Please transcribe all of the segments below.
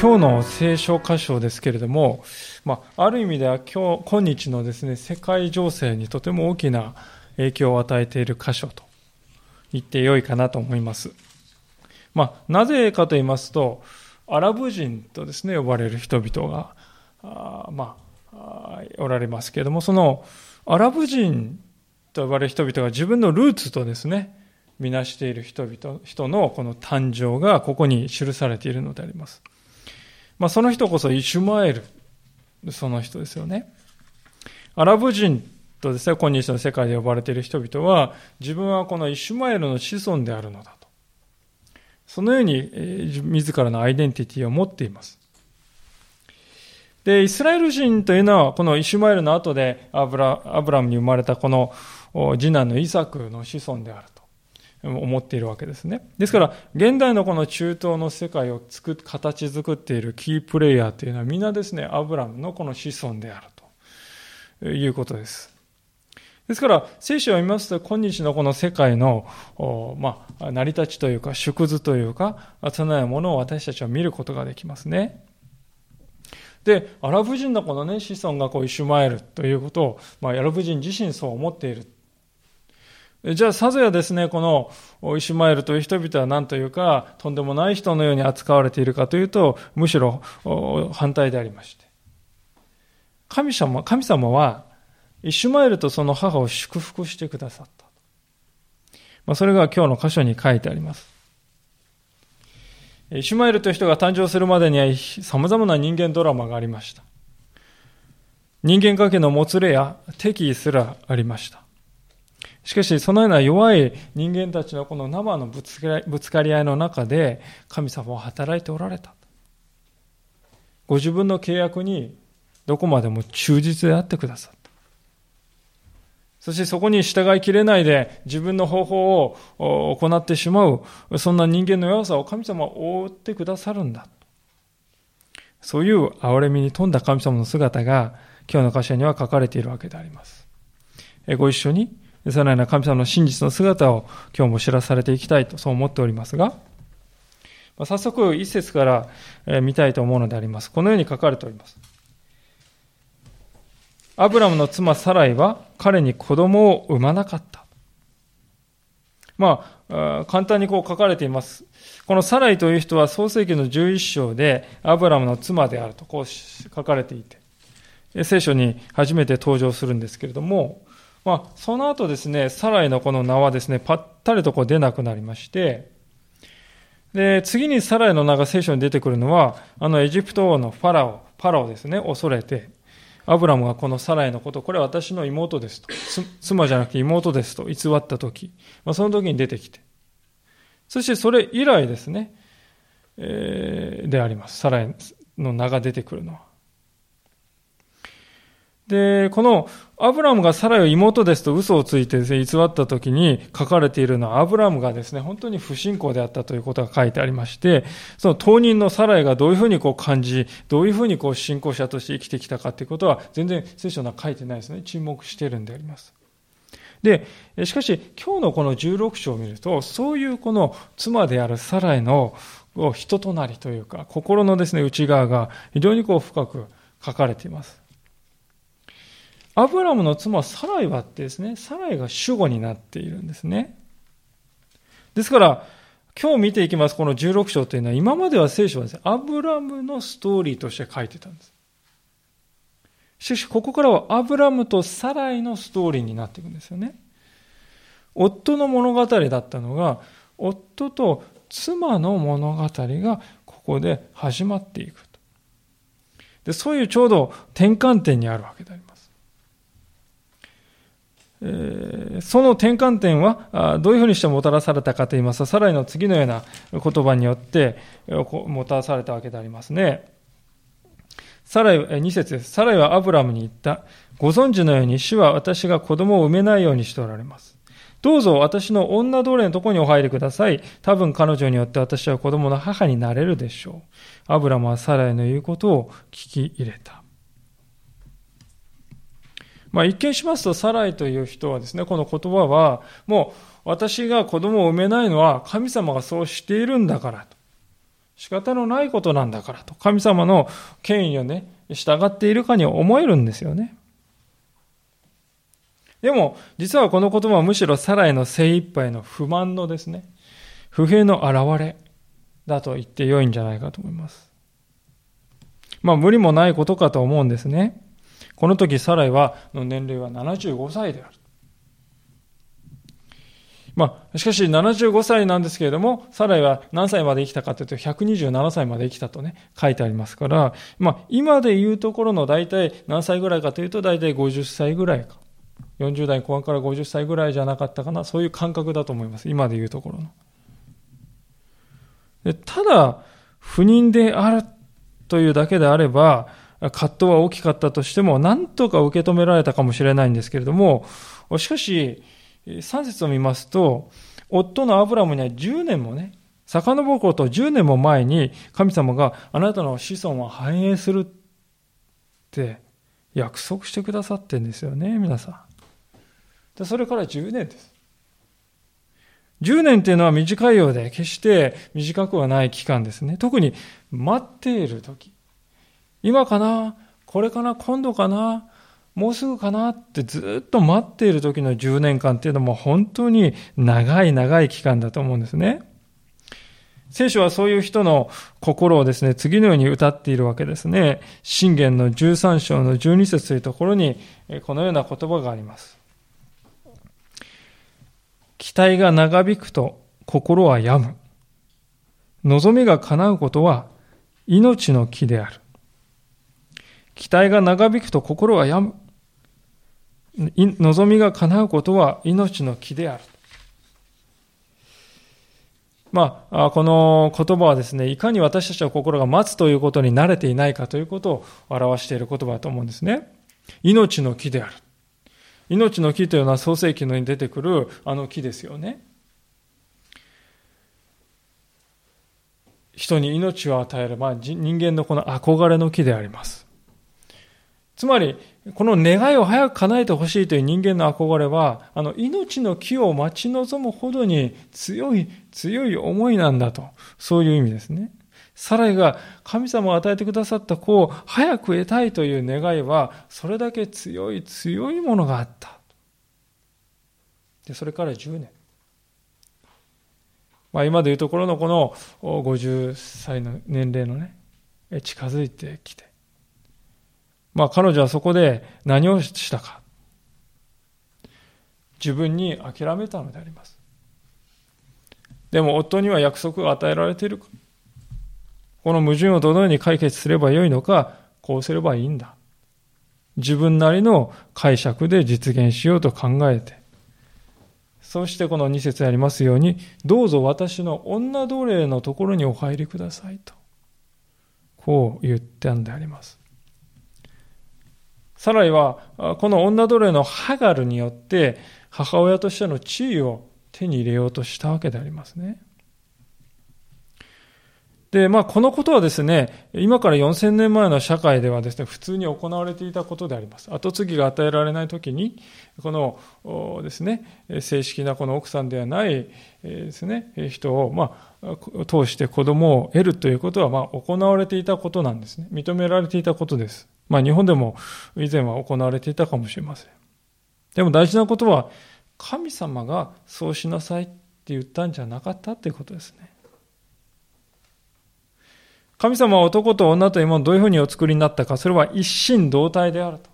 今日の聖書箇所ですけれども、まあ、ある意味では今日、今日のですね、世界情勢にとても大きな影響を与えている箇所と言ってよいかなと思います。まあ、なぜかと言いますと、アラブ人とですね、呼ばれる人々が、あまあ、おられますけれども、そのアラブ人と呼ばれる人々が自分のルーツとですね、みなしている人々、人のこの誕生がここに記されているのであります。まあ、その人こそイシュマエル、その人ですよね。アラブ人とですね、今日の世界で呼ばれている人々は、自分はこのイシュマエルの子孫であるのだと。そのように、自らのアイデンティティを持っています。で、イスラエル人というのは、このイシュマエルの後でアブラアブラムに生まれたこの次男のイサクの子孫であると。思っているわけですね。ですから、現代のこの中東の世界を作形作っているキープレイヤーというのはみんなですね、アブラムのこの子孫であるということです。ですから、聖書を見ますと、今日のこの世界の、まあ、成り立ちというか、縮図というか、そのようなものを私たちは見ることができますね。で、アラブ人のこのね、子孫がこう、イシュマエルということを、まあ、アラブ人自身そう思っているじゃあ、さぞやですね、このイシュマエルという人々は何というか、とんでもない人のように扱われているかというと、むしろ反対でありまして。神様神様は、イシュマエルとその母を祝福してくださった。まあ、それが今日の箇所に書いてあります。イシュマエルという人が誕生するまでには様々な人間ドラマがありました。人間関係のもつれや敵意すらありました。しかし、そのような弱い人間たちのこの生のぶつかり合いの中で、神様は働いておられた。ご自分の契約にどこまでも忠実であってくださった。そしてそこに従いきれないで自分の方法を行ってしまう、そんな人間の弱さを神様は覆ってくださるんだ。そういう憐れみに富んだ神様の姿が今日の箇所には書かれているわけであります。ご一緒にそのような神様の真実の姿を今日も知らされていきたいとそう思っておりますが、早速一節から見たいと思うのであります。このように書かれております。アブラムの妻サライは彼に子供を産まなかった。まあ、簡単にこう書かれています。このサライという人は創世記の11章でアブラムの妻であるとこう書かれていて、聖書に初めて登場するんですけれども、まあ、その後ですね、サライのこの名はですね、ぱったりとこう出なくなりまして、で、次にサライの名が聖書に出てくるのは、あのエジプト王のファラオ、パラオですね、恐れて、アブラムがこのサライのこと、これは私の妹ですと、妻じゃなくて妹ですと偽った時、まあ、その時に出てきて、そしてそれ以来ですね、えー、であります。サライの名が出てくるのは。で、このアブラムがサライを妹ですと嘘をついてですね、偽った時に書かれているのはアブラムがですね、本当に不信仰であったということが書いてありまして、その当人のサライがどういうふうにこう感じ、どういうふうにこう信仰者として生きてきたかということは全然聖書には書いてないですね。沈黙しているんであります。で、しかし今日のこの16章を見ると、そういうこの妻であるサライの人となりというか、心のですね、内側が非常にこう深く書かれています。アブラムの妻サライはってですね、サライが主語になっているんですね。ですから、今日見ていきます、この16章というのは、今までは聖書はですね、アブラムのストーリーとして書いてたんです。しかし、ここからはアブラムとサライのストーリーになっていくんですよね。夫の物語だったのが、夫と妻の物語がここで始まっていくと。でそういうちょうど転換点にあるわけであります。その転換点はどういうふうにしてもたらされたかといいますと、さらにの次のような言葉によってもたらされたわけでありますね。サライ、2節です。サライはアブラムに言った。ご存知のように主は私が子供を産めないようにしておられます。どうぞ私の女奴隷のところにお入りください。多分彼女によって私は子供の母になれるでしょう。アブラムはサライの言うことを聞き入れた。まあ、一見しますと、サライという人はですね、この言葉は、もう私が子供を産めないのは神様がそうしているんだからと。仕方のないことなんだからと、神様の権威をね、従っているかに思えるんですよね。でも、実はこの言葉はむしろサラへの精一杯の不満のですね、不平の表れだと言って良いんじゃないかと思います。まあ、無理もないことかと思うんですね。この時、サライは、の年齢は75歳である。まあ、しかし75歳なんですけれども、サライは何歳まで生きたかというと、127歳まで生きたとね、書いてありますから、まあ、今で言うところの大体何歳ぐらいかというと、大体50歳ぐらいか。40代後半から50歳ぐらいじゃなかったかな、そういう感覚だと思います。今で言うところの。ただ、不妊であるというだけであれば、葛藤は大きかったとしても、なんとか受け止められたかもしれないんですけれども、しかし、3節を見ますと、夫のアブラムには10年もね、遡ること10年も前に神様があなたの子孫は繁栄するって約束してくださってんですよね、皆さん。でそれから10年です。10年っていうのは短いようで、決して短くはない期間ですね。特に待っている時。今かな？これかな？今度かな？もうすぐかな？ってずっと待っている時の10年間っていうのも本当に長い長い期間だと思うんですね。聖書はそういう人の心をですね、次のように歌っているわけですね。信玄の13章の12節というところに、このような言葉があります。期待が長引くと心は病む。望みが叶うことは命の木である。期待が長引くと心は病む。望みが叶うことは命の木である。まあ、この言葉はですね、いかに私たちの心が待つということに慣れていないかということを表している言葉だと思うんですね。命の木である。命の木というのは創世記のに出てくるあの木ですよね。人に命を与える、まあ、人間のこの憧れの木であります。つまり、この願いを早く叶えてほしいという人間の憧れは、あの、命の木を待ち望むほどに強い、強い思いなんだと。そういう意味ですね。サライが神様を与えてくださった子を早く得たいという願いは、それだけ強い強いものがあった。で、それから10年。まあ、今でいうところのこの50歳の年齢のね、近づいてきて。まあ彼女はそこで何をしたか。自分に諦めたのであります。でも夫には約束が与えられている。この矛盾をどのように解決すればよいのか、こうすればいいんだ。自分なりの解釈で実現しようと考えて、そしてこの2節ありますように、どうぞ私の女奴隷のところにお入りくださいと、こう言ったんであります。サライは、この女奴隷のハガルによって、母親としての地位を手に入れようとしたわけでありますね。で、まあ、このことはですね、今から4000年前の社会ではですね、普通に行われていたことであります。後継ぎが与えられないときに、このですね、正式なこの奥さんではないですね、人を、まあ、通して子供を得るということは、まあ、行われていたことなんですね。認められていたことです。まあ、日本でも以前は行われていたかもしれません。でも大事なことは、神様がそうしなさいって言ったんじゃなかったっていうことですね。神様は男と女というものをどういうふうにお作りになったか、それは一心同体であると。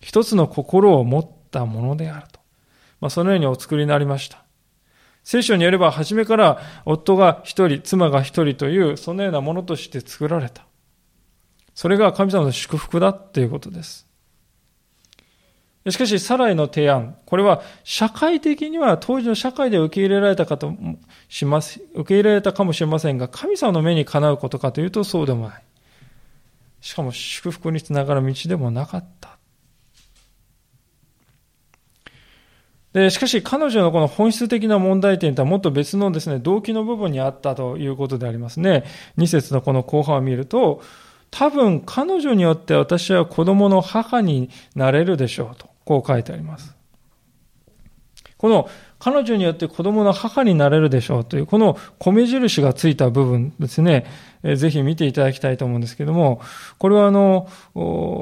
一つの心を持ったものであると。まあ、そのようにお作りになりました。聖書によれば、初めから夫が一人、妻が一人という、そのようなものとして作られた。それが神様の祝福だということです。しかし、サライの提案、これは社会的には当時の社会で受け入れられたかとします、受け入れられたかもしれませんが、神様の目にかなうことかというとそうでもない。しかも祝福につながる道でもなかった。で、しかし彼女のこの本質的な問題点とはもっと別のですね、動機の部分にあったということでありますね。2節のこの後半を見ると、多分彼女によって私は子供の母になれるでしょうと。こう書いてあります。この彼女によって子供の母になれるでしょうという、この米印がついた部分ですね、ぜひ見ていただきたいと思うんですけども、これはあの、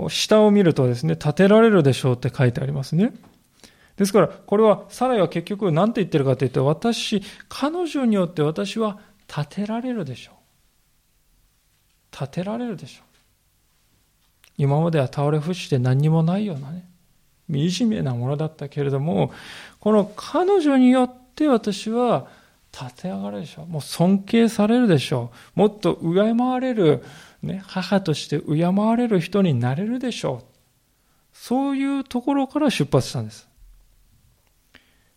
下を見るとですね、立てられるでしょうって書いてありますね。ですから、これは、サライは結局何て言ってるかというと、私、彼女によって私は立てられるでしょう。立てられるでしょう。今までは倒れ伏して何にもないようなね、惨めなものだったけれども、この彼女によって私は立て上がるでしょう。もう尊敬されるでしょう。もっと敬われる、ね、母として敬われる人になれるでしょう。そういうところから出発したんです。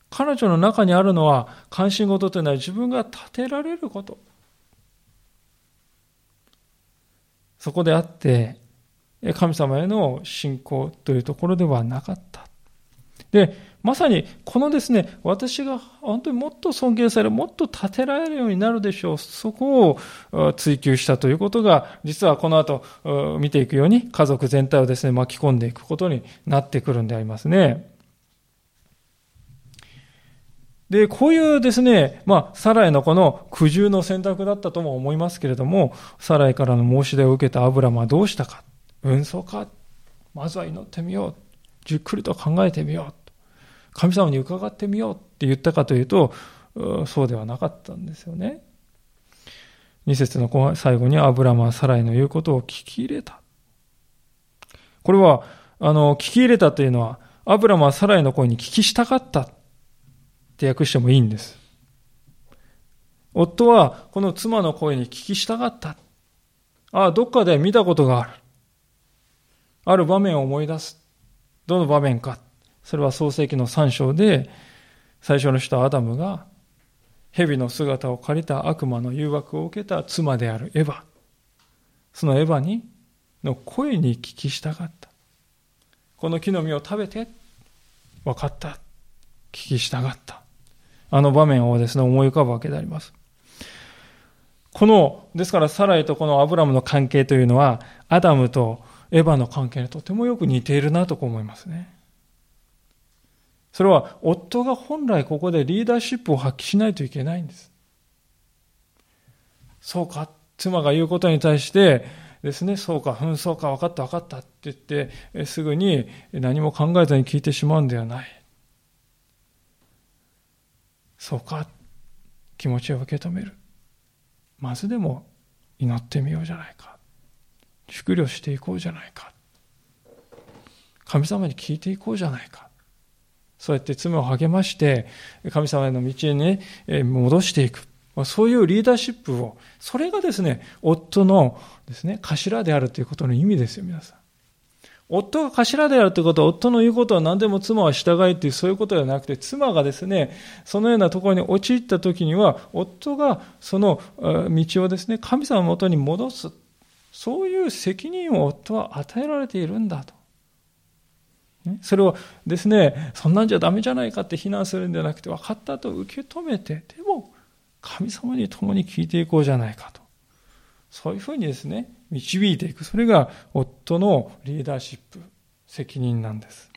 彼女の中にあるのは関心事というのは自分が立てられること。そこであって、神様への信仰というところではなかった。で、まさにこのですね、私が本当にもっと尊敬される、もっと立てられるようになるでしょう。そこを追求したということが、実はこの後見ていくように家族全体をですね、巻き込んでいくことになってくるんでありますね。で、こういうですね、まあ、サライのこの苦渋の選択だったとも思いますけれども、サライからの申し出を受けたアブラムはどうしたか。運送か。まずは祈ってみよう。じっくりと考えてみよう。神様に伺ってみようって言ったかというと、そうではなかったんですよね。二節の最後にアブラムはサライの言うことを聞き入れた。これは、あの、聞き入れたというのは、アブラムはサライの声に聞きしたかったって訳してもいいんです。夫はこの妻の声に聞きしたかった。ああ、どっかで見たことがある。ある場面を思い出す。どの場面か。それは創世記の3章で、最初の人アダムが、蛇の姿を借りた悪魔の誘惑を受けた妻であるエヴァ。そのエヴァに、の声に聞き従った。この木の実を食べて、分かった。聞き従った。あの場面をですね、思い浮かぶわけであります。この、ですからサライとこのアブラムの関係というのは、アダムとエヴァの関係にとてもよく似ているなと思いますね。それは夫が本来ここでリーダーシップを発揮しないといけないんです。そうか、妻が言うことに対してですね、そうか、うん、そうか、分かった分かったって言って、すぐに何も考えずに聞いてしまうんではない。そうか、気持ちを受け止める。まずでも祈ってみようじゃないか。祝慮していこうじゃないか。神様に聞いていこうじゃないか。そうやって妻を励まして、神様への道に、ね、戻していく。そういうリーダーシップを、それがですね、夫のですね、頭であるということの意味ですよ、皆さん。夫が頭であるということは、夫の言うことは何でも妻は従いという、そういうことではなくて、妻がですね、そのようなところに陥った時には、夫がその道をですね、神様のもとに戻す。そういう責任を夫は与えられているんだと。それをですね、そんなんじゃダメじゃないかって非難するんじゃなくて、分かったと受け止めて、でも神様に共に聞いていこうじゃないかと。そういうふうにですね、導いていく。それが夫のリーダーシップ、責任なんです。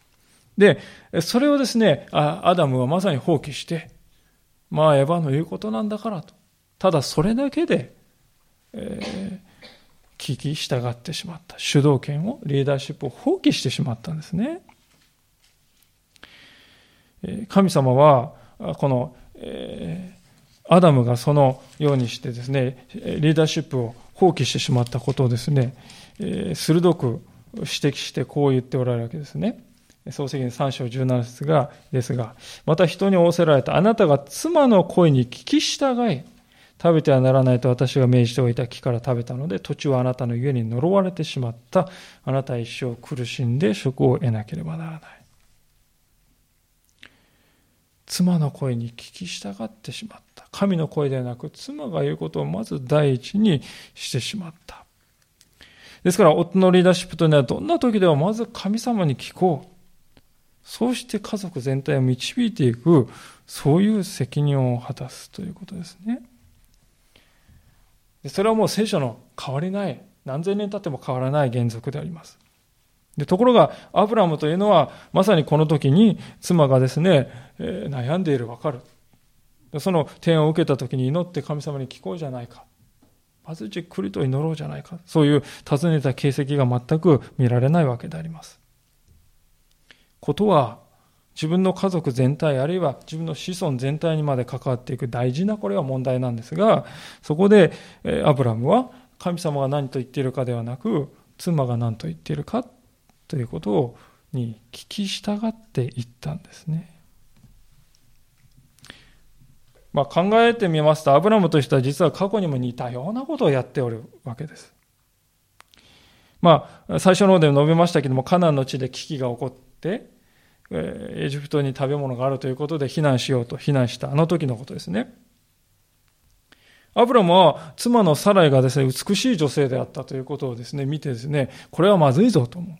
で、それをですね、アダムはまさに放棄して、まあ、エヴァの言うことなんだからと。ただそれだけで、えー、聞き従ってしまった。主導権を、リーダーシップを放棄してしまったんですね。神様は、この、えー、アダムがそのようにしてですね、リーダーシップを放棄してしまったことをですね、えー、鋭く指摘してこう言っておられるわけですね。創世記の3章17節が、ですが、また人に仰せられた、あなたが妻の声に聞き従い、食べてはならないと私が命じておいた木から食べたので、土地はあなたの家に呪われてしまった。あなたは一生苦しんで職を得なければならない。妻の声に聞き従ってしまった。神の声ではなく、妻が言うことをまず第一にしてしまった。ですから、夫のリーダーシップというのは、どんな時でもまず神様に聞こう。そうして家族全体を導いていく、そういう責任を果たすということですね。それはもう聖書の変わりない、何千年経っても変わらない原則であります。でところが、アブラムというのは、まさにこの時に妻がですね、えー、悩んでいる、わかる。その点を受けた時に祈って神様に聞こうじゃないか。まずじっくりと祈ろうじゃないか。そういう尋ねた形跡が全く見られないわけであります。ことは、自分の家族全体、あるいは自分の子孫全体にまで関わっていく大事なこれは問題なんですが、そこで、アブラムは神様が何と言っているかではなく、妻が何と言っているかということをに聞き従っていったんですね。まあ、考えてみますと、アブラムとしては実は過去にも似たようなことをやっておるわけです。まあ、最初の方で述べましたけども、カナンの地で危機が起こって、エジプトに食べ物があるということで避難しようと避難したあの時のことですね。アブラムは妻のサライがですね、美しい女性であったということをですね、見てですね、これはまずいぞと思う。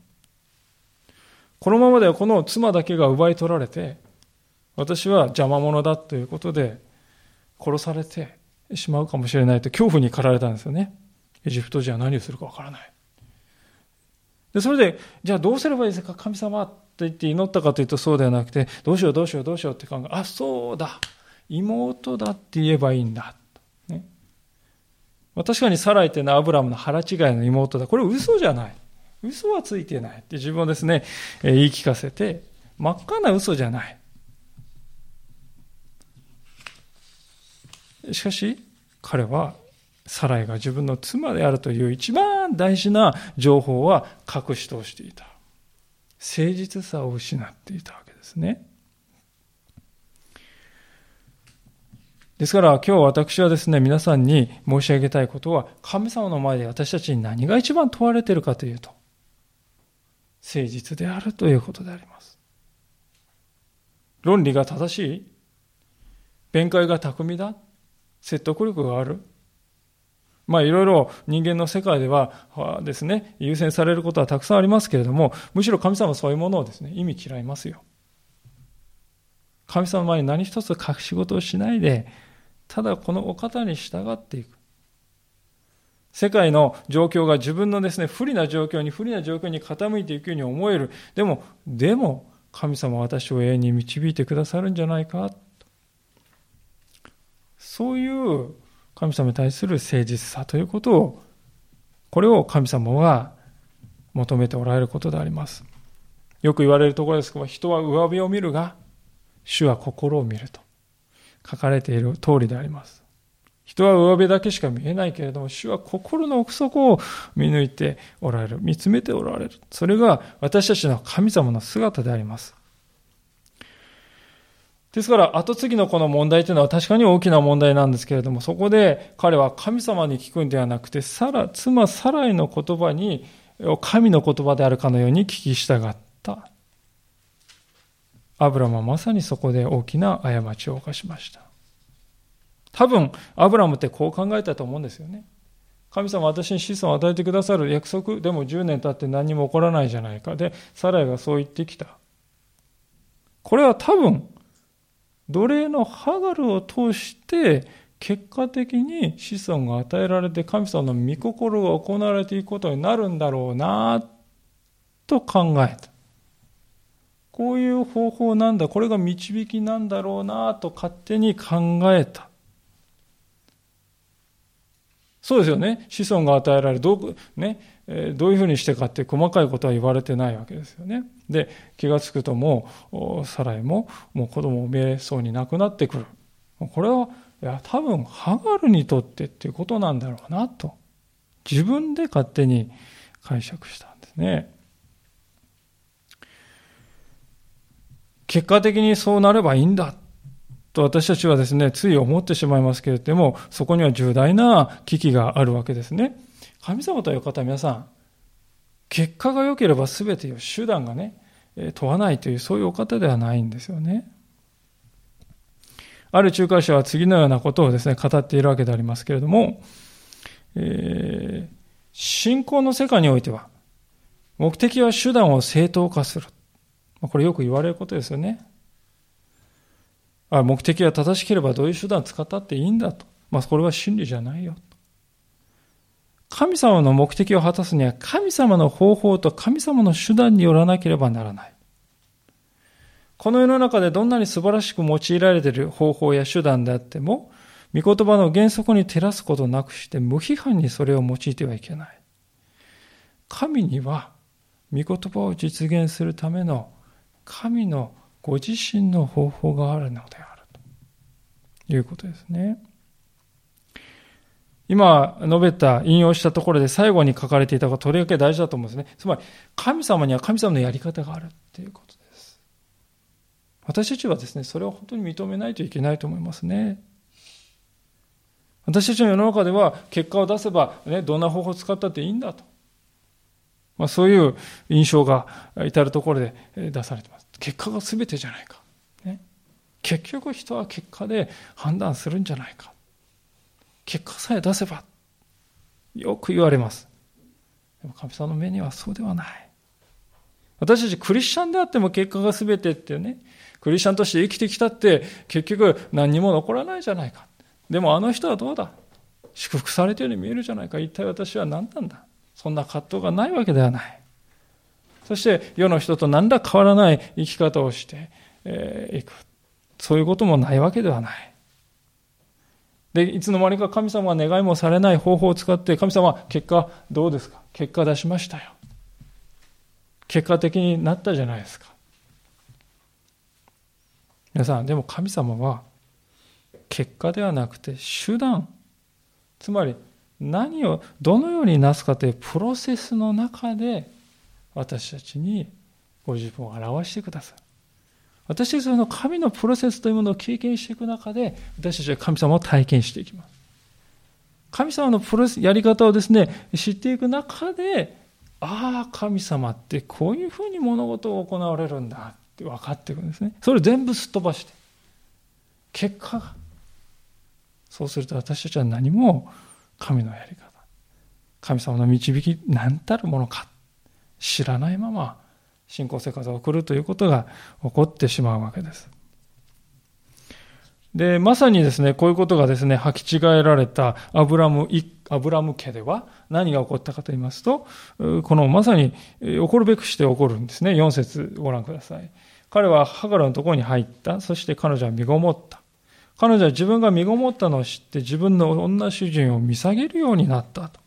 このままではこの妻だけが奪い取られて、私は邪魔者だということで殺されてしまうかもしれないと恐怖に駆られたんですよね。エジプト人は何をするかわからない。で、それで、じゃあどうすればいいですか？神様と言って祈ったかというとそうではなくて、どうしようどうしようどうしようって考え、あ、そうだ。妹だって言えばいいんだ。ね、確かにサライっていうのはアブラムの腹違いの妹だ。これ嘘じゃない。嘘はついてないって自分をですね、言い聞かせて、真っ赤な嘘じゃない。しかし、彼は、サライが自分の妻であるという一番大事な情報は隠し通していた。誠実さを失っていたわけですね。ですから今日私はですね、皆さんに申し上げたいことは、神様の前で私たちに何が一番問われているかというと、誠実であるということであります。論理が正しい？弁解が巧みだ？説得力がある？まあいろいろ人間の世界ではですね、優先されることはたくさんありますけれども、むしろ神様はそういうものをですね、意味嫌いますよ。神様前に何一つ隠し事をしないで、ただこのお方に従っていく。世界の状況が自分のですね、不利な状況に、不利な状況に傾いていくように思える。でも、でも、神様は私を永遠に導いてくださるんじゃないか。そういう神様に対する誠実さということを、これを神様は求めておられることであります。よく言われるところですけど、人は上辺を見るが、主は心を見ると書かれている通りであります。人は上辺だけしか見えないけれども、主は心の奥底を見抜いておられる。見つめておられる。それが私たちの神様の姿であります。ですから、後継ぎのこの問題というのは確かに大きな問題なんですけれども、そこで彼は神様に聞くんではなくて、サラ、妻サライの言葉に、神の言葉であるかのように聞き従った。アブラムはまさにそこで大きな過ちを犯しました。多分、アブラムってこう考えたと思うんですよね。神様私に子孫を与えてくださる約束でも10年経って何も起こらないじゃないか。で、サライがそう言ってきた。これは多分、奴隷のハガルを通して、結果的に子孫が与えられて神様の御心が行われていくことになるんだろうな、と考えた。こういう方法なんだ、これが導きなんだろうな、と勝手に考えた。そうですよね。子孫が与えられる。どう、ね、どういうふうにしてかって細かいことは言われてないわけですよね。で、気がつくともう、サライももう子供を産めそうになくなってくる。これは、いや、多分、ハガルにとってっていうことなんだろうな、と。自分で勝手に解釈したんですね。結果的にそうなればいいんだ。と私たちはですね、つい思ってしまいますけれども、そこには重大な危機があるわけですね。神様という方皆さん、結果が良ければ全てを手段がね、問わないというそういうお方ではないんですよね。ある仲介者は次のようなことをですね、語っているわけでありますけれども、えー、信仰の世界においては、目的は手段を正当化する。これよく言われることですよね。目的が正しければどういう手段を使ったっていいんだと。まあ、これは真理じゃないよ。神様の目的を果たすには神様の方法と神様の手段によらなければならない。この世の中でどんなに素晴らしく用いられている方法や手段であっても、御言葉の原則に照らすことなくして無批判にそれを用いてはいけない。神には御言葉を実現するための神のご自身の方法があるのであるということですね。今述べた、引用したところで最後に書かれていたこととりわけ大事だと思うんですね。つまり、神様には神様のやり方があるっていうことです。私たちはですね、それを本当に認めないといけないと思いますね。私たちの世の中では結果を出せば、ね、どんな方法を使ったっていいんだと。まあ、そういう印象が至るところで出されています。結果が全てじゃないか。ね、結局人は結果で判断するんじゃないか。結果さえ出せば。よく言われます。でも神様の目にはそうではない。私たちクリスチャンであっても結果が全てっていうね、クリスチャンとして生きてきたって結局何にも残らないじゃないか。でもあの人はどうだ？祝福されてるように見えるじゃないか。一体私は何なんだ？そんな葛藤がないわけではない。そして世の人と何ら変わらない生き方をしてい、く。そういうこともないわけではない。で、いつの間にか神様は願いもされない方法を使って、神様は結果どうですか？結果出しましたよ。結果的になったじゃないですか。皆さん、でも神様は結果ではなくて手段、つまり何をどのようになすかというプロセスの中で私たちにご自分を表してくださる。私たちの神のプロセスというものを経験していく中で私たちは神様を体験していきます。神様のプロセス、やり方をですね、知っていく中で、ああ、神様ってこういうふうに物事を行われるんだって分かっていくんですね。それを全部すっ飛ばして。結果がそうすると私たちは何も神のやり方、神様の導き何たるものか知らないまま信仰生活を送るということが起こってしまうわけです。で、まさにですね、こういうことがですね、履き違えられたアブラム、アブラム家では何が起こったかと言いますと、このまさに起こるべくして起こるんですね。4節ご覧ください。彼はハガラのところに入った。そして彼女は身ごもった。彼女は自分が身ごもったのを知って自分の女主人を見下げるようになったと。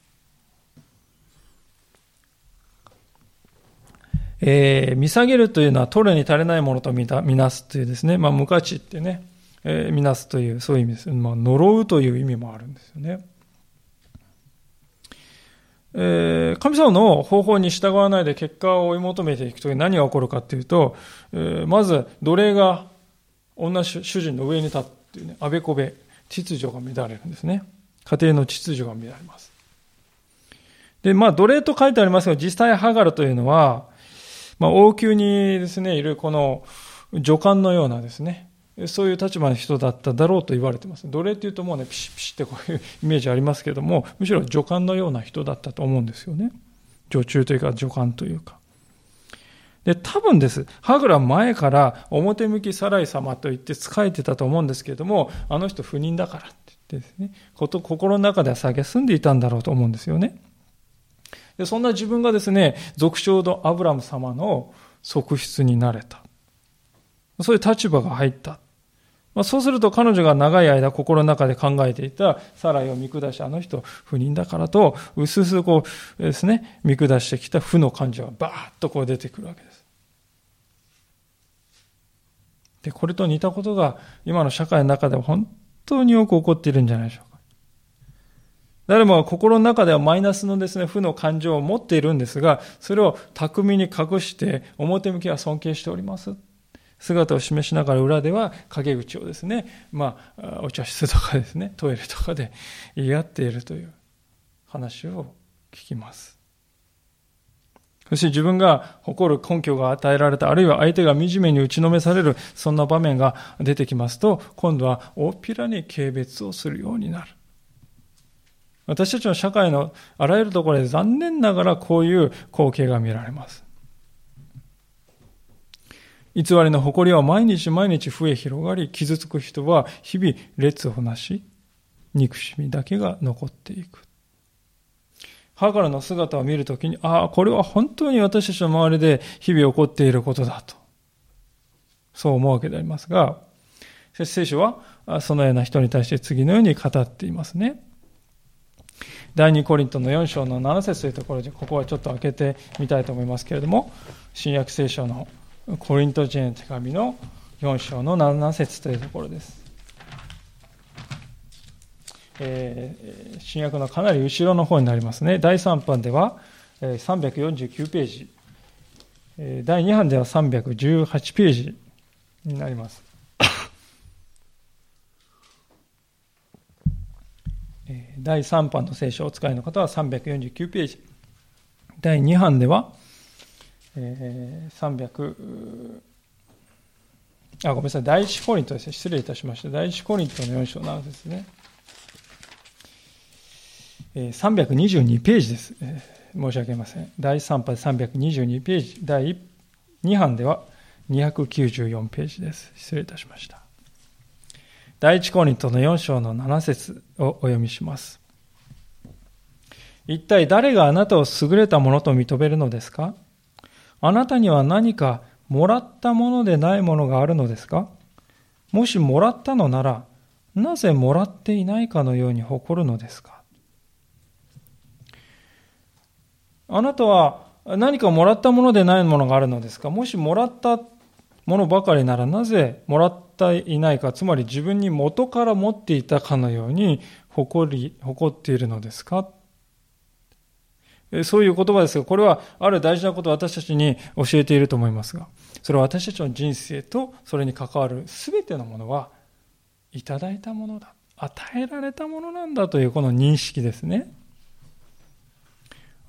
えー、見下げるというのは取るに足れないものと見たみなすというですね、まあ、無価値ってね、えー、みなすという、そういう意味です。まあ、呪うという意味もあるんですよね。えー、神様の方法に従わないで結果を追い求めていくとき何が起こるかというと、えー、まず奴隷が女主人の上に立って、いうね、あべこべ、秩序が乱れるんですね。家庭の秩序が乱れます。で、まあ、奴隷と書いてありますが、実際ハガルというのは、まあ、王宮にですね、いるこの女官のようなですね、そういう立場の人だっただろうと言われてます。奴隷っていうともうね、ピシピシってこういうイメージありますけども、むしろ女官のような人だったと思うんですよね。女中というか女官というか。で、多分です。ハグラ前から表向きサライ様と言って仕えてたと思うんですけれども、あの人不妊だからって言ってですね、こと心の中では蔑んでいたんだろうと思うんですよね。でそんな自分がですね、俗称のアブラム様の側室になれた。そういう立場が入った。まあ、そうすると彼女が長い間心の中で考えていたサライを見下し、あの人不妊だからと、うすうすこうですね、見下してきた負の感情がバーッとこう出てくるわけです。で、これと似たことが今の社会の中では本当によく起こっているんじゃないでしょうか。誰もが心の中ではマイナスのですね、負の感情を持っているんですが、それを巧みに隠して表向きは尊敬しております。姿を示しながら裏では陰口をですね、まあ、お茶室とかですね、トイレとかで言い合っているという話を聞きます。そして自分が誇る根拠が与えられた、あるいは相手が惨めに打ちのめされる、そんな場面が出てきますと、今度は大っぴらに軽蔑をするようになる。私たちの社会のあらゆるところで残念ながらこういう光景が見られます。偽りの誇りは毎日毎日増え広がり、傷つく人は日々列をなし、憎しみだけが残っていく。ハガルの姿を見るときに、ああ、これは本当に私たちの周りで日々起こっていることだと。そう思うわけでありますが、聖書はそのような人に対して次のように語っていますね。第2コリントの4章の7節というところで、ここはちょっと開けてみたいと思いますけれども、新約聖書のコリント人への手紙の4章の7節というところです。えー、新約のかなり後ろの方になりますね。第3版では349ページ、第2版では318ページになります。第3版の聖書をお使いの方は349ページ。第2版では、えー、300、あ、ごめんなさい、第1コリントですね。失礼いたしました。第1コリントの4章なんですね。えー、322ページです、えー。申し訳ありません。第3版で322ページ。第2版では294ページです。失礼いたしました。第一コリントの4章の7節をお読みします。一体誰があなたを優れたものと認めるのですか？あなたには何かもらったものでないものがあるのですか？もしもらったのなら、なぜもらっていないかのように誇るのですか？あなたは何かもらったものでないものがあるのですか？もしもらったものばかりならなぜもらっていないか、つまり自分に元から持っていたかのように誇り、誇っているのですか？そういう言葉ですが、これはある大事なことを私たちに教えていると思いますが、それは私たちの人生とそれに関わる全てのものは、いただいたものだ。与えられたものなんだというこの認識ですね。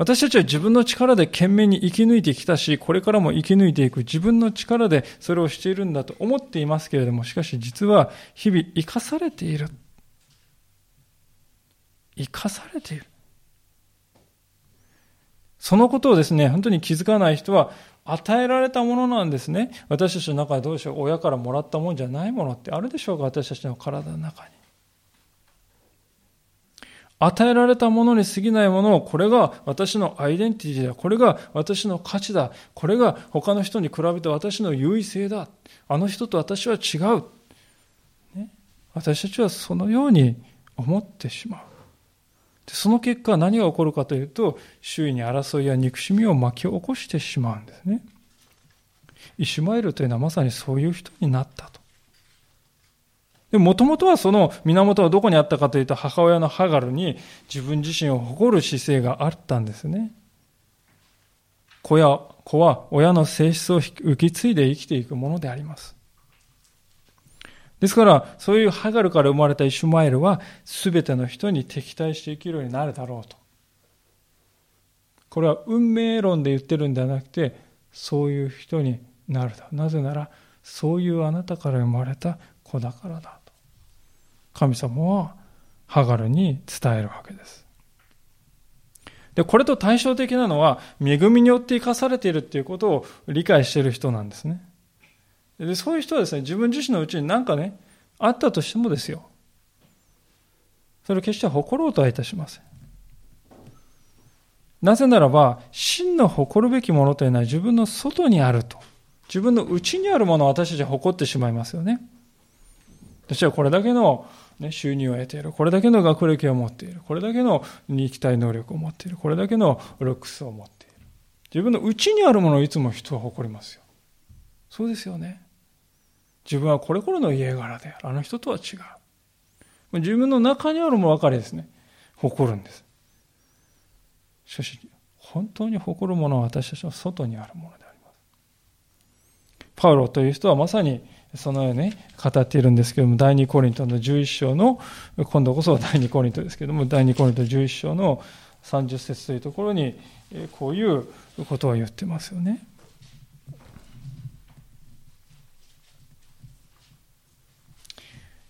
私たちは自分の力で懸命に生き抜いてきたし、これからも生き抜いていく自分の力でそれをしているんだと思っていますけれども、しかし実は日々生かされている。生かされている。そのことをですね、本当に気づかない人は、与えられたものなんですね。私たちの中でどうでしょう、親からもらったもんじゃないものってあるでしょうか、私たちの体の中に。与えられたものに過ぎないものを、これが私のアイデンティティだ。これが私の価値だ。これが他の人に比べて私の優位性だ。あの人と私は違う。ね、私たちはそのように思ってしまう。でその結果何が起こるかというと、周囲に争いや憎しみを巻き起こしてしまうんですね。イシュマエルというのはまさにそういう人になったと。でもともとはその源はどこにあったかというと母親のハガルに自分自身を誇る姿勢があったんですね。子や子は親の性質を受け継いで生きていくものであります。ですから、そういうハガルから生まれたイシュマエルは全ての人に敵対して生きるようになるだろうと。これは運命論で言ってるんではなくて、そういう人になるだ。なぜなら、そういうあなたから生まれた子だからだ。神様はハガルに伝えるわけです。で、これと対照的なのは、恵みによって生かされているっていうことを理解している人なんですね。で、そういう人はですね、自分自身のうちに何かね、あったとしてもですよ。それを決して誇ろうとはいたしません。なぜならば、真の誇るべきものというのは自分の外にあると。自分の内にあるものを私たちは誇ってしまいますよね。私はこれだけのね、収入を得ている。これだけの学歴を持っている。これだけの肉体能力を持っている。これだけのルックスを持っている。自分の内にあるものをいつも人は誇りますよ。そうですよね。自分はこれこれの家柄である。あの人とは違う。自分の中にあるものばかりですね。誇るんです。しかし、本当に誇るものは私たちの外にあるものであります。パウロという人はまさにそのように語っているんですけども、第2コリントの11章の、今度こそ第2コリントですけども、第2コリント11章の30節というところに、こういうことを言ってますよね。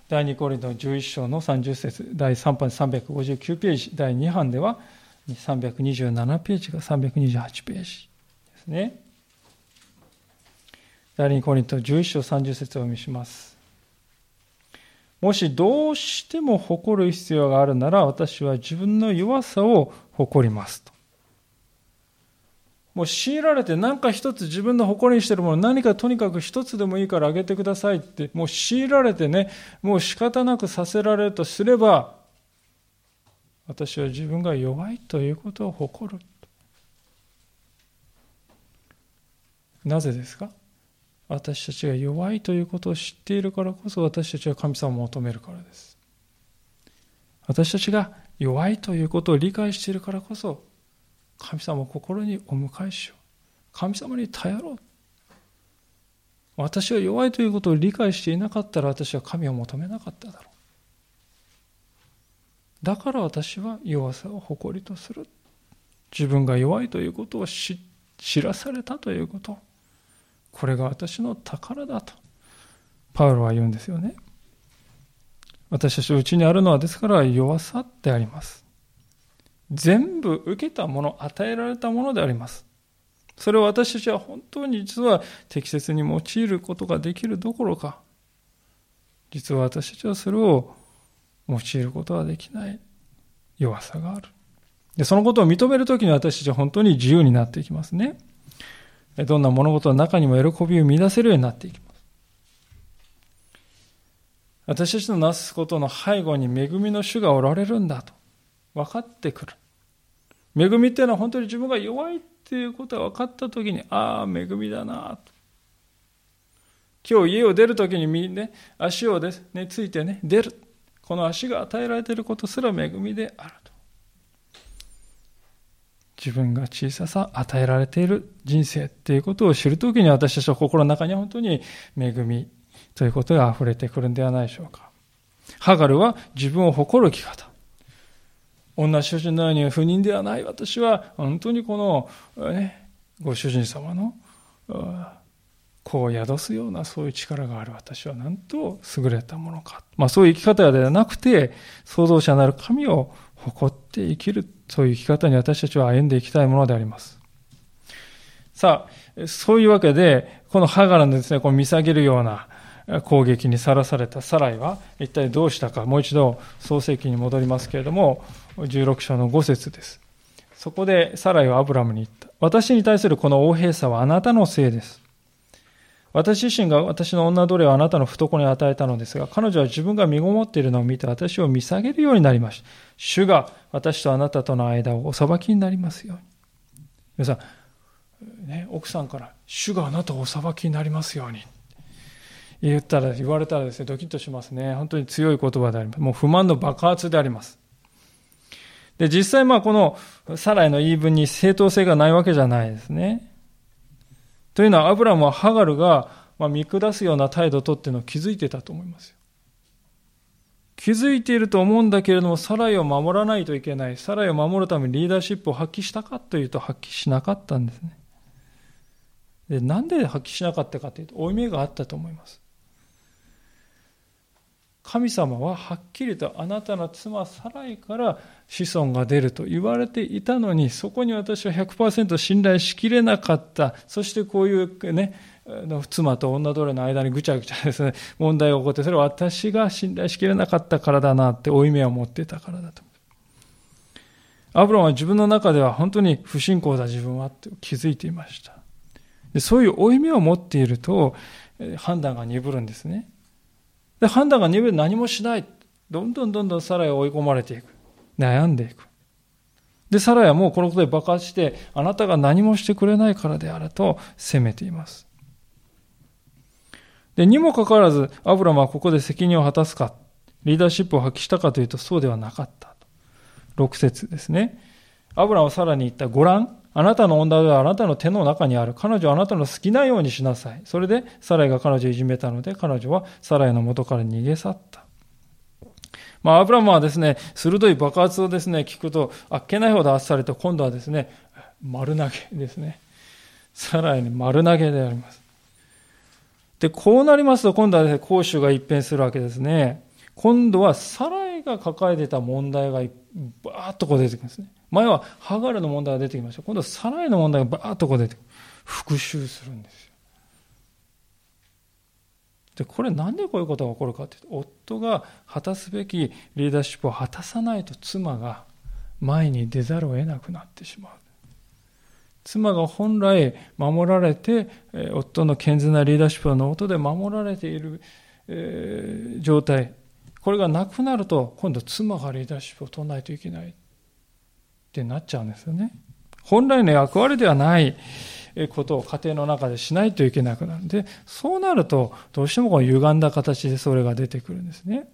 第2コリントの11章の30節第3版359ページ、第2版では327ページが328ページですね。第2コリント11章30節をお見します。もしどうしても誇る必要があるなら私は自分の弱さを誇りますと。もう強いられて何か一つ自分の誇りにしているもの何かとにかく一つでもいいからあげてくださいってもう強いられてねもう仕方なくさせられるとすれば私は自分が弱いということを誇るなぜですか？私たちが弱いということを知っているからこそ私たちは神様を求めるからです。私たちが弱いということを理解しているからこそ神様を心にお迎えしよう。神様に頼ろう。私は弱いということを理解していなかったら私は神を求めなかっただろう。だから私は弱さを誇りとする。自分が弱いということを知らされたということ。これが私の宝だと。パウロは言うんですよね。私たちのうちにあるのはですから弱さであります。全部受けたもの与えられたものであります。それを私たちは本当に実は適切に用いることができるどころか。実は私たちはそれを用いることはできない。弱さがある。でそのことを認めるときに私たちは本当に自由になっていきますね。どんな物事の中にも喜びを見出せるようになっていきます。私たちのなすことの背後に恵みの主がおられるんだと分かってくる。恵みっていうのは本当に自分が弱いっていうことが分かった時にああ恵みだなと。今日家を出る時にみね足をですねついてね出る。この足が与えられていることすら恵みである。自分が小ささ与えられている人生っていうことを知るときに私たちの心の中に本当に恵みということが溢れてくるんではないでしょうか。ハガルは自分を誇る生き方。女主人のように不妊ではない私は本当にこの、ね、ご主人様の子を宿すようなそういう力がある私はなんと優れたものか。まあそういう生き方ではなくて創造者なる神を誇って生きるそういう生き方に私たちは歩んでいきたいものであります。さあ、そういうわけで、このハガラのですね、この見下げるような攻撃にさらされたサライは一体どうしたか、もう一度創世記に戻りますけれども、16章の5節です。そこでサライはアブラムに言った。私に対するこの横兵さはあなたのせいです。私自身が私の女奴隷をあなたの懐に与えたのですが、彼女は自分が身ごもっているのを見て私を見下げるようになりました。主が私とあなたとの間をお裁きになりますように。皆さん、ね、奥さんから、主があなたをお裁きになりますように。言ったら、言われたらですね、ドキッとしますね。本当に強い言葉であります。もう不満の爆発であります。で、実際まあこのサライの言い分に正当性がないわけじゃないですね。というのは、アブラムはハガルが、見下すような態度をとってのを気づいてたと思いますよ。気づいていると思うんだけれども、サライを守らないといけない。サライを守るためにリーダーシップを発揮したかというと、発揮しなかったんですね。でなんで発揮しなかったかというと、負い目があったと思います。神様ははっきりとあなたの妻サライから子孫が出ると言われていたのに、そこに私は100%信頼しきれなかった。そしてこういうね、妻と女奴隷の間にぐちゃぐちゃですね、問題が起こって、それは私が信頼しきれなかったからだなって負い目を持っていたからだと。アブラムは自分の中では本当に不信仰だ自分はって気づいていました。でそういう負い目を持っていると、判断が鈍るんですね。で、判断が鈍る何もしない。どんどんどんどんサライは追い込まれていく。悩んでいく。で、サライはもこのことで爆発して、あなたが何もしてくれないからであると責めています。で、にもかかわらず、アブラムはここで責任を果たすか、リーダーシップを発揮したかというと、そうではなかった。6節ですね。アブラムはさらに言った、ご覧、あなたの女はあなたの手の中にある。彼女はあなたの好きなようにしなさい。それで、サライが彼女をいじめたので、彼女はサライの元から逃げ去った。まあ、アブラムはですね、鋭い爆発をですね、聞くと、あっけないほど圧されて、今度はですね、丸投げですね。サライに丸投げであります。で、こうなりますと、今度はです、ね、攻守が一変するわけですね。今度はサライが抱えてた問題がバーッとこう出てきますね。前はハガルの問題が出てきました。今度はサライの問題がバーッとこう出てくる。復讐するんですよ。で、これなんでこういうことが起こるかというと、夫が果たすべきリーダーシップを果たさないと妻が前に出ざるを得なくなってしまう。妻が本来守られて、夫の健全なリーダーシップの下で守られている、え状態。これがなくなると、今度妻がリーダーシップを取らないといけないってなっちゃうんですよね。本来の役割ではないことを家庭の中でしないといけなくなるん。で、そうなると、どうしてもこの歪んだ形でそれが出てくるんですね。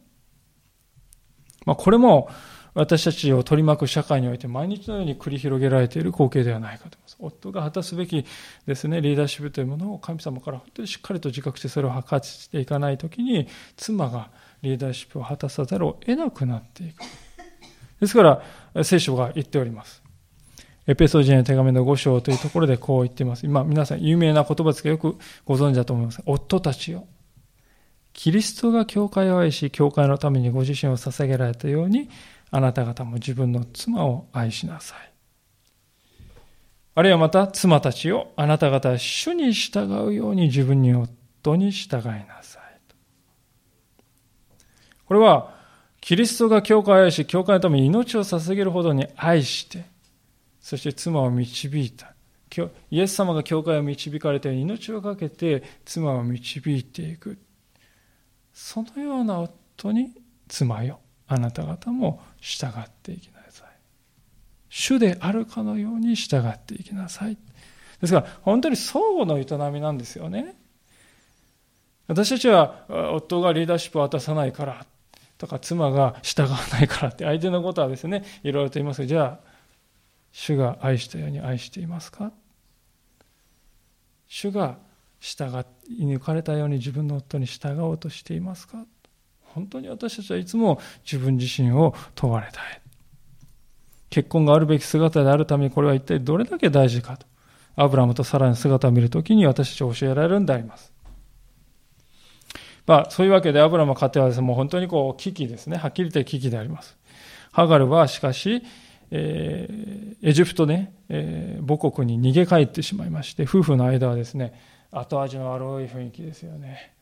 まあ、これも、私たちを取り巻く社会において毎日のように繰り広げられている光景ではないかと思います。夫が果たすべきですね、リーダーシップというものを神様から本当にしっかりと自覚してそれを測っていかないときに、妻がリーダーシップを果たさざるを得なくなっていく。ですから、聖書が言っております。エペソ人の手紙の5章というところでこう言っています。今、皆さん有名な言葉ですがよくご存知だと思います。夫たちよ。キリストが教会を愛し、教会のためにご自身を捧げられたように、あなた方も自分の妻を愛しなさい。あるいはまた、妻たちよ、あなた方は主に従うように自分に夫に従いなさい。これは、キリストが教会を愛し、教会のために命を捧げるほどに愛して、そして妻を導いた。イエス様が教会を導かれて命を懸けて妻を導いていく。そのような夫に妻よ。あなた方も従っていきなさい。主であるかのように従っていきなさい。ですから、本当に相互の営みなんですよね。私たちは夫がリーダーシップを渡さないからとか妻が従わないからって相手のことはですね、いろいろと言いますが、じゃあ、主が愛したように愛していますか？主が従い抜かれたように自分の夫に従おうとしていますか？本当に私たちはいつも自分自身を問われたい。結婚があるべき姿であるためにこれは一体どれだけ大事かと。アブラムとサラの姿を見るときに私たちは教えられるんであります。まあ、そういうわけでアブラムの家庭はですね、もう本当にこう危機ですね。はっきり言って危機であります。ハガルはしかし、えー、エジプトね、えー、母国に逃げ帰ってしまいまして、夫婦の間はですね、後味の悪い雰囲気ですよね。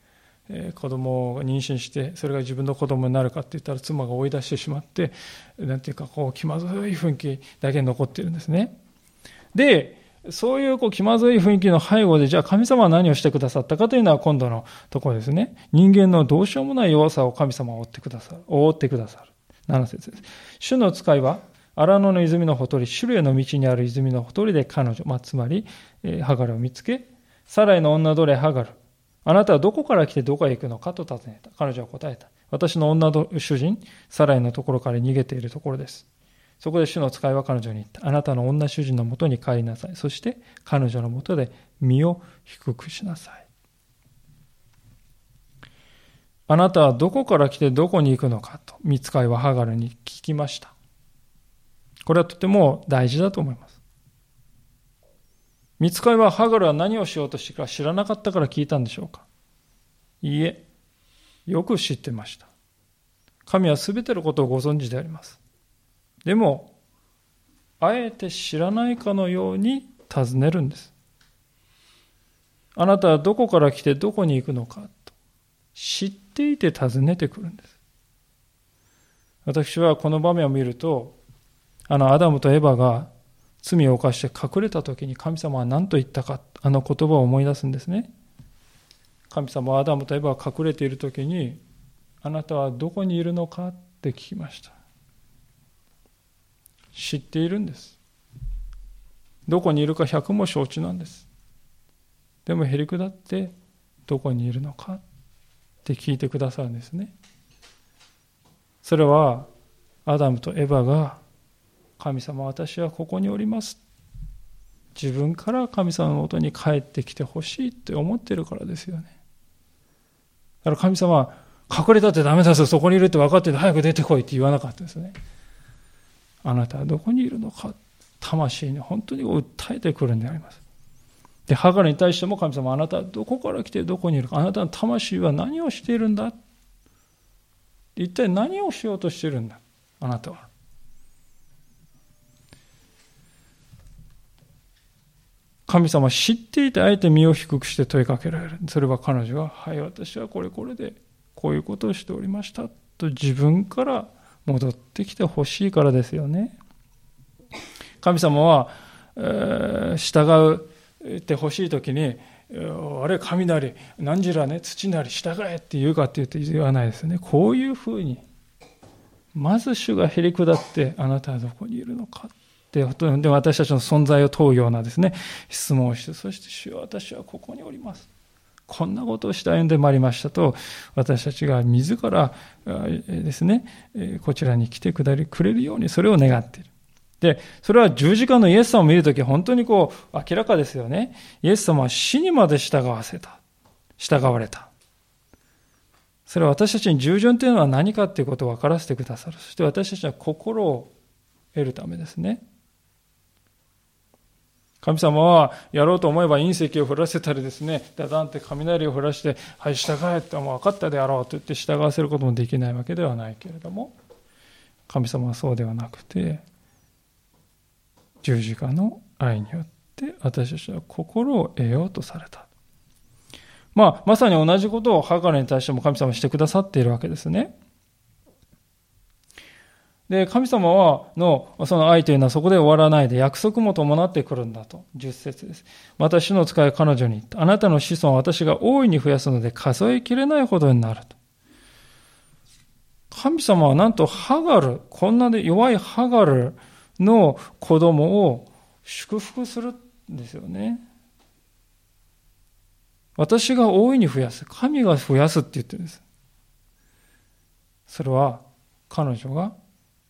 え子供を妊娠してそれが自分の子供になるかって言ったら妻が追い出してしまってなんていうかこう気まずい雰囲気だけ残ってるんですね。でそういうこう気まずい雰囲気の背後でじゃあ神様は何をしてくださったかというのは今度のところですね。人間のどうしようもない弱さを神様は覆ってくださる覆ってくださる。7節です。主の使いは荒野の泉のほとり、種類の道にある泉のほとりで彼女、まあ、つまり、えー、ハガルを見つけ、サライの女奴隷ハガル、あなたはどこから来てどこへ行くのかと尋ねた。彼女は答えた。私の女主人、サライのところから逃げているところです。そこで主の使いは彼女に言った。あなたの女主人のもとに帰りなさい。そして彼女のもとで身を低くしなさい。あなたはどこから来てどこに行くのかと、見つかいはハガルに聞きました。これはとても大事だと思います。見つかいはハガルは何をしようとしてか知らなかったから聞いたんでしょうかいいえ、よく知ってました。神は全てのことをご存知であります。でも、あえて知らないかのように尋ねるんです。あなたはどこから来てどこに行くのかと知っていて尋ねてくるんです。私はこの場面を見ると、あのアダムとエバが罪を犯して隠れた時に神様は何と言ったか、あの言葉を思い出すんですね。神様はアダムとエバが隠れている時に、あなたはどこにいるのかって聞きました。知っているんです。どこにいるか100も承知なんです。でもへりくだってどこにいるのかって聞いてくださるんですね。それはアダムとエバが神様私はここにおります。自分から神様のもとに帰ってきてほしいって思ってるからですよね。だから神様は隠れたってダメだぞそこにいるって分かってて早く出てこいって言わなかったですね。あなたはどこにいるのか。魂に本当に訴えてくるんであります。でハガルに対しても神様あなたはどこから来てどこにいるか。あなたの魂は何をしているんだ。一体何をしようとしているんだ。あなたは。神様知っていてあえて身を低くして問いかけられる。それは彼女は、はい、私はこれこれでこういうことをしておりましたと自分から戻ってきてほしいからですよね。神様はえ従ってほしいときに、あれ、雷、何時らね、土なり従えって言うかって言って言わないですね。こういうふうに、まず主がへり下って、あなたはどこにいるのかって、で私たちの存在を問うようなですね、質問をして、そして主は私はここにおります。こんなことをした歩んでまいりましたと、私たちが自らですね、こちらに来てくれるようにそれを願っている。で、それは十字架のイエス様を見るとき本当にこう明らかですよね。イエス様は死にまで従わせた。従われた。それは私たちに従順というのは何かということを分からせてくださる。そして私たちは心を得るためですね。神様はやろうと思えば隕石を降らせたりですね、ダダンって雷を降らして、はい、従えってもう分かったであろうと言って従わせることもできないわけではないけれども、神様はそうではなくて、十字架の愛によって私たちは心を得ようとされた。まあ、まさに同じことをハガルに対しても神様はしてくださっているわけですね。で、神様は、の、その愛というのはそこで終わらないで約束も伴ってくるんだと。十節です。また主の使い彼女にあなたの子孫は私が大いに増やすので数えきれないほどになると。神様はなんとハガル、こんなで弱いハガルの子供を祝福するんですよね。私が大いに増やす。神が増やすって言ってるんです。それは彼女が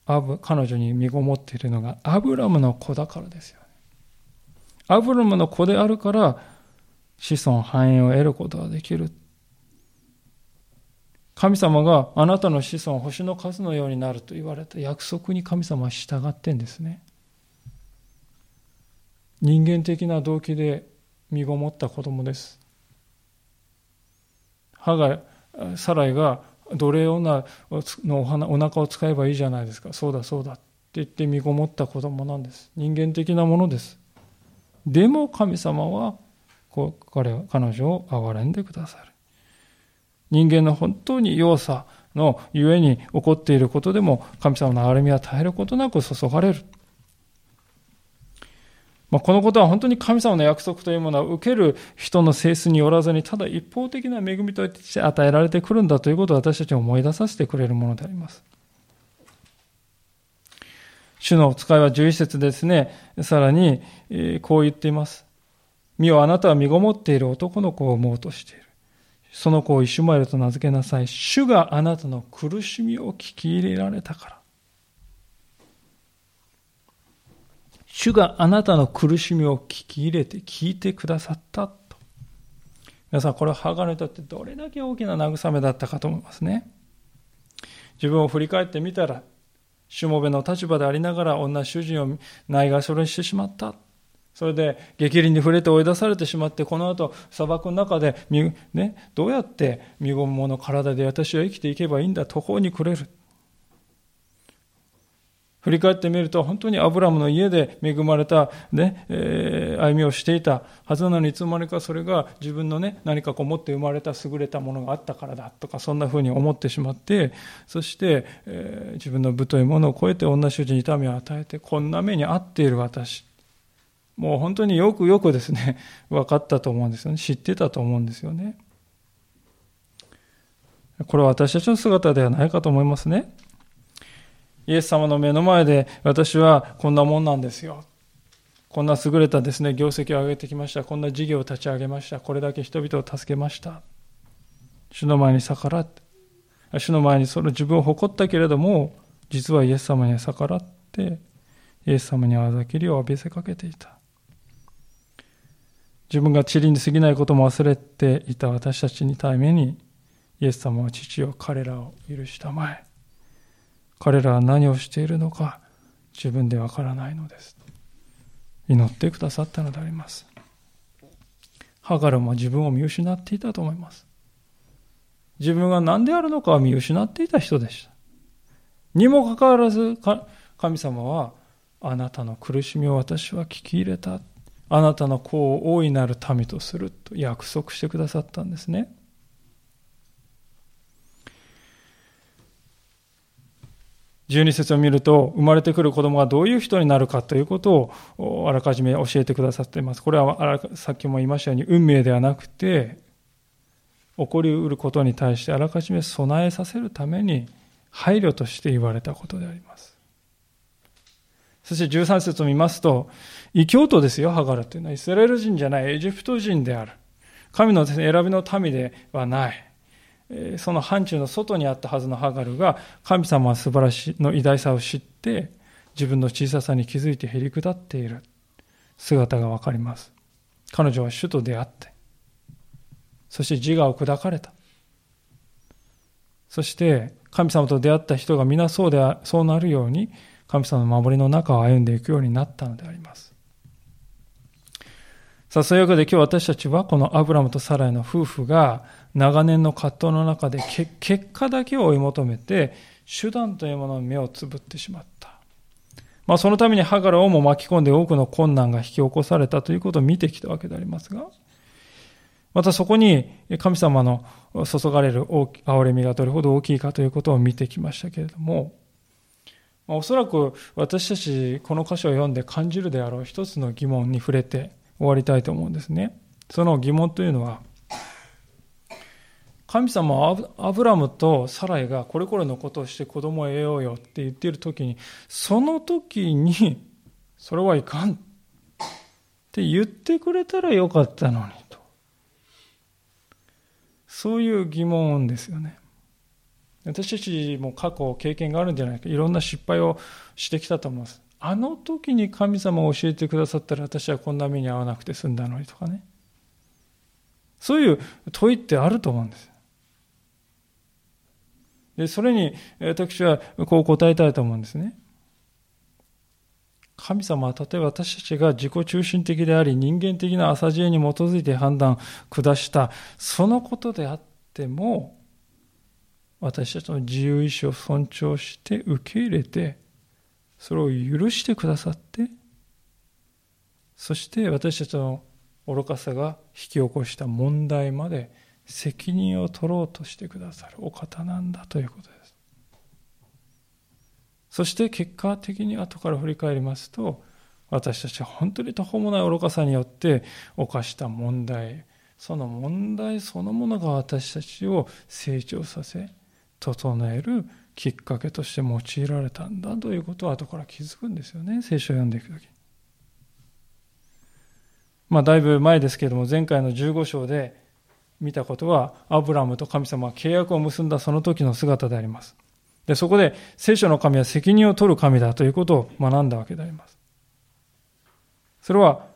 彼女に身ごもっているのがアブラムの子だからですよ、ね。アブラムの子であるから子孫繁栄を得ることができる。神様があなたの子孫星の数のようになると言われた約束に神様は従ってんですね。人間的な動機で身ごもった子供です。歯が、サライが奴隷女のお花お腹を使えばいいじゃないですか。そうだそうだって言って身ごもった子供なんです。人間的なものです。でも神様は彼彼女を憐れんでくださる。人間の本当に弱さのゆえに起こっていることでも神様の憐れみは絶えることなく注がれる。まあ、このことは本当に神様の約束というものは受ける人の性質によらずにただ一方的な恵みとして与えられてくるんだということを私たちに思い出させてくれるものであります。主の使いは11節ですね、さらに、こう言っています。見よあなたは身ごもっている男の子を産もうとしている。その子をイシュマエルと名付けなさい。主があなたの苦しみを聞き入れられたから。主があなたの苦しみを聞き入れて聞いてくださったと。皆さん、これはハガにとってどれだけ大きな慰めだったかと思いますね。自分を振り返ってみたら、しもべの立場でありながら女主人をないがしろにしてしまった。それで激鱗に触れて追い出されてしまって、この後砂漠の中で、ね、どうやって身ごもの体で私は生きていけばいいんだ、途方に暮れる。振り返ってみると、本当にアブラムの家で恵まれた、ね、えー、歩みをしていたはずなのに、いつまにかそれが自分のね、何かこう持って生まれた優れたものがあったからだとか、そんな風に思ってしまって、そして、えー、自分の太いものを超えて女主人に痛みを与えて、こんな目に遭っている私。もう本当によくよくですね、分かったと思うんですよね。知ってたと思うんですよね。これは私たちの姿ではないかと思いますね。イエス様の目の前で私はこんなもんなんですよ。こんな優れたですね、業績を上げてきました。こんな事業を立ち上げました。これだけ人々を助けました。主の前に逆らって、主の前にその自分を誇ったけれども、実はイエス様に逆らって、イエス様にあざきりを浴びせかけていた。自分が塵に過ぎないことも忘れていた私たちにために、イエス様は父を彼らを許したまえ。彼らは何をしているのか自分でわからないのです。祈ってくださったのであります。ハガルも自分を見失っていたと思います。自分が何であるのかを見失っていた人でした。にもかかわらず、神様は、あなたの苦しみを私は聞き入れた。あなたの子を大いなる民とすると約束してくださったんですね。12節を見ると、生まれてくる子供がどういう人になるかということをあらかじめ教えてくださっています。これはさっきも言いましたように、運命ではなくて、起こりうることに対してあらかじめ備えさせるために配慮として言われたことであります。そして13節を見ますと、異教徒ですよ、ハガルというのは。イスラエル人じゃない、エジプト人である。神の選びの民ではない。その範疇の外にあったはずのハガルが、神様は素晴らしいの偉大さを知って、自分の小ささに気づいてへりくだっている姿がわかります。彼女は主と出会って、そして自我を砕かれた。そして、神様と出会った人が皆そうでそうなるように、神様の守りの中を歩んでいくようになったのであります。さあ、そういうわけで今日私たちはこのアブラムとサライの夫婦が長年の葛藤の中で結果だけを追い求めて手段というものに目をつぶってしまった。まあそのためにハガラをも巻き込んで多くの困難が引き起こされたということを見てきたわけでありますが、またそこに神様の注がれる憐れみがどれほど大きいかということを見てきましたけれども、おそらく私たちこの箇所を読んで感じるであろう一つの疑問に触れて終わりたいと思うんですね。その疑問というのは、神様はアブラムとサライがこれこれのことをして子供を得ようよって言っている時に、その時に、それはいかんって言ってくれたらよかったのにと。そういう疑問ですよね。私たちも過去経験があるんじゃないかいろんな失敗をしてきたと思いますあの時に神様を教えてくださったら私はこんな目に遭わなくて済んだのにとかねそういう問いってあると思うんですでそれに私はこう答えたいと思うんですね。神様は例え私たちが自己中心的であり人間的な浅知恵に基づいて判断下したそのことであっても私たちの自由意志を尊重して受け入れてそれを許してくださってそして私たちの愚かさが引き起こした問題まで責任を取ろうとしてくださるお方なんだということです。そして結果的に後から振り返りますと私たちは本当に途方もない愚かさによって犯した問題その問題そのものが私たちを成長させ整えるきっかけとして用いられたんだということを後から気づくんですよね。聖書を読んでいくときまあだいぶ前ですけれども前回の15章で見たことはアブラムと神様は契約を結んだその時の姿であります。でそこで聖書の神は責任を取る神だということを学んだわけであります。それは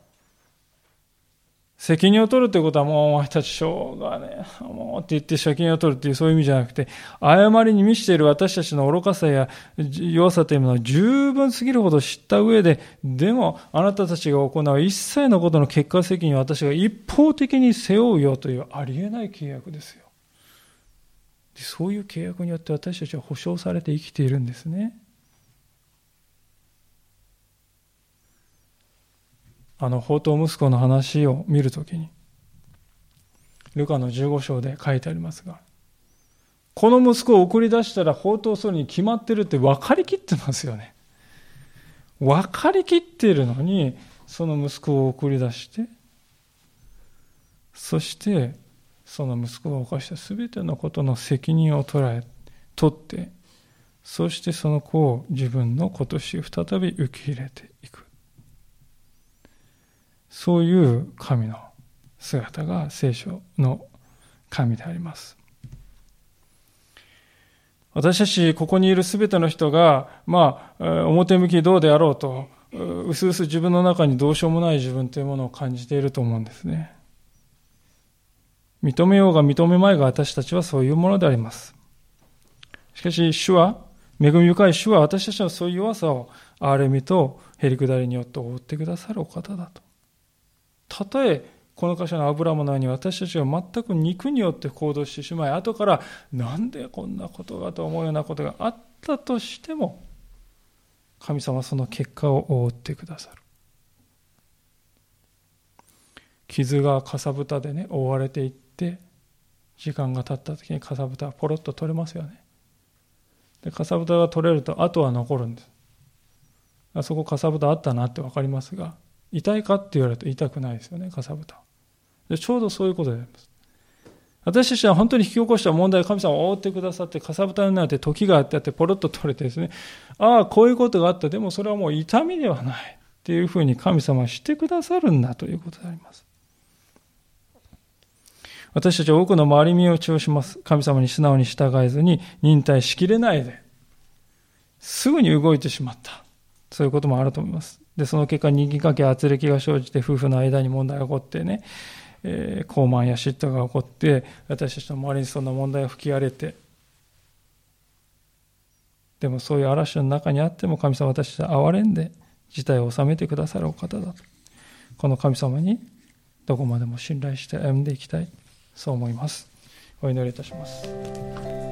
責任を取るということはもうお前たちしょうがね、もうって言って責任を取るっていうそういう意味じゃなくて、誤りに満ちている私たちの愚かさや弱さというものを十分すぎるほど知った上で、でもあなたたちが行う一切のことの結果責任を私が一方的に背負うよというありえない契約ですよ。そういう契約によって私たちは保証されて生きているんですね。あの宝刀息子の話を見るときにルカの15章で書いてありますがこの息子を送り出したら宝刀するに決まってるって分かりきってますよね。分かりきってるのにその息子を送り出してそしてその息子が犯した全てのことの責任を捉え取ってそしてその子を自分の子とし再び受け入れてそういう神の姿が聖書の神であります。私たち、ここにいるすべての人が、まあ、表向きどうであろうと、うすうす自分の中にどうしようもない自分というものを感じていると思うんですね。認めようが認めまいが私たちはそういうものであります。しかし、主は、恵み深い主は私たちのそういう弱さを憐れみとへりくだりによって覆ってくださるお方だと。たとえこの箇所の油ものように私たちは全く肉によって行動してしまい後からなんでこんなことがと思うようなことがあったとしても神様はその結果を覆ってくださる傷がかさぶたでね覆われていって時間が経った時にかさぶたはポロッと取れますよねで、かさぶたが取れると跡は残るんです。あそこかさぶたあったなって分かりますが、痛いかって言われると痛くないですよね、かさぶた。でちょうどそういうことであります。私たちは本当に引き起こした問題を神様を覆ってくださって、かさぶたになって時があってあって、ポロッと取れてですね、ああ、こういうことがあった。でもそれはもう痛みではない。っていうふうに神様はしてくださるんだということであります。私たちは多くの回り身をします。神様に素直に従えずに忍耐しきれないで、すぐに動いてしまった。そういうこともあると思います。で、その結果、人気関係、圧力が生じて、夫婦の間に問題が起こってね、えー、高慢や嫉妬が起こって、私たちの周りにそんな問題が吹き荒れて、でもそういう嵐の中にあっても神様私たちは憐れんで事態を収めてくださるお方だと。この神様にどこまでも信頼して歩んでいきたい。そう思います。お祈りいたします。